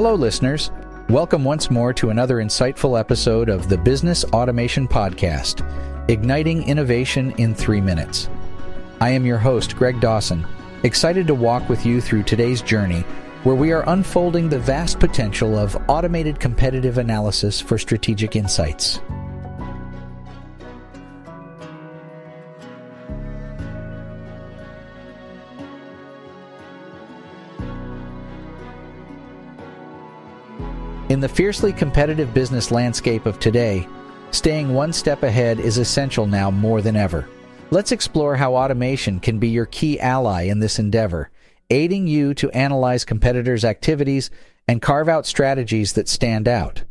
Hello, listeners. Welcome once more to another insightful episode of the Business Automation Podcast, igniting innovation in three minutes. I am your host, Greg Dawson, excited to walk with you through today's journey where we are unfolding the vast potential of automated competitive analysis for strategic insights. In the fiercely competitive business landscape of today, staying one step ahead is essential now more than ever. Let's explore how automation can be your key ally in this endeavor, aiding you to analyze competitors' activities and carve out strategies that stand out.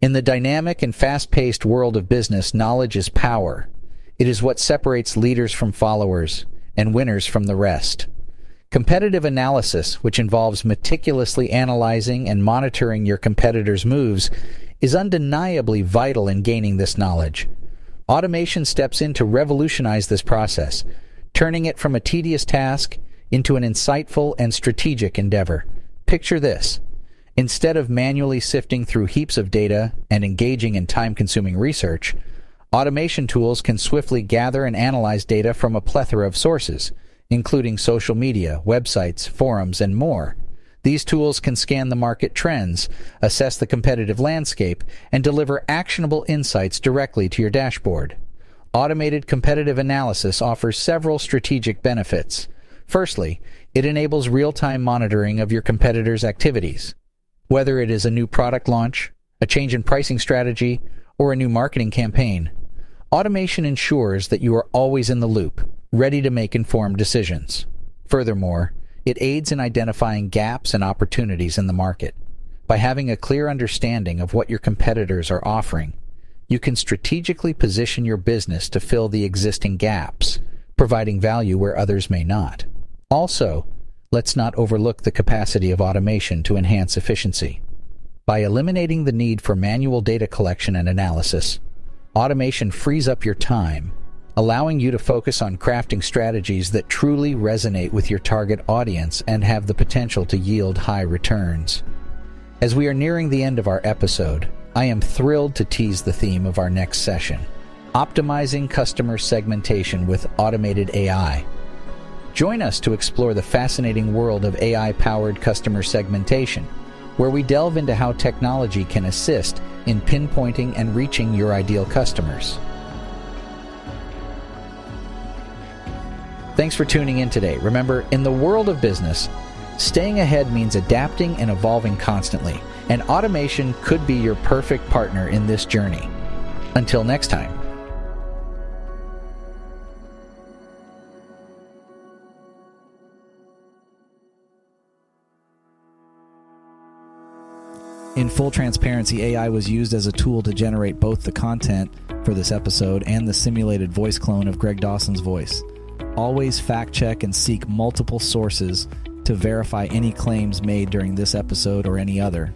In the dynamic and fast paced world of business, knowledge is power. It is what separates leaders from followers and winners from the rest. Competitive analysis, which involves meticulously analyzing and monitoring your competitors' moves, is undeniably vital in gaining this knowledge. Automation steps in to revolutionize this process, turning it from a tedious task into an insightful and strategic endeavor. Picture this. Instead of manually sifting through heaps of data and engaging in time consuming research, automation tools can swiftly gather and analyze data from a plethora of sources including social media, websites, forums, and more. These tools can scan the market trends, assess the competitive landscape, and deliver actionable insights directly to your dashboard. Automated competitive analysis offers several strategic benefits. Firstly, it enables real time monitoring of your competitors' activities. Whether it is a new product launch, a change in pricing strategy, or a new marketing campaign, automation ensures that you are always in the loop, ready to make informed decisions. Furthermore, it aids in identifying gaps and opportunities in the market. By having a clear understanding of what your competitors are offering, you can strategically position your business to fill the existing gaps, providing value where others may not. Also, let's not overlook the capacity of automation to enhance efficiency. By eliminating the need for manual data collection and analysis, automation frees up your time allowing you to focus on crafting strategies that truly resonate with your target audience and have the potential to yield high returns. As we are nearing the end of our episode, I am thrilled to tease the theme of our next session optimizing customer segmentation with automated AI. Join us to explore the fascinating world of AI powered customer segmentation, where we delve into how technology can assist in pinpointing and reaching your ideal customers. Thanks for tuning in today. Remember, in the world of business, staying ahead means adapting and evolving constantly, and automation could be your perfect partner in this journey. Until next time. In full transparency, AI was used as a tool to generate both the content for this episode and the simulated voice clone of Greg Dawson's voice. Always fact check and seek multiple sources to verify any claims made during this episode or any other.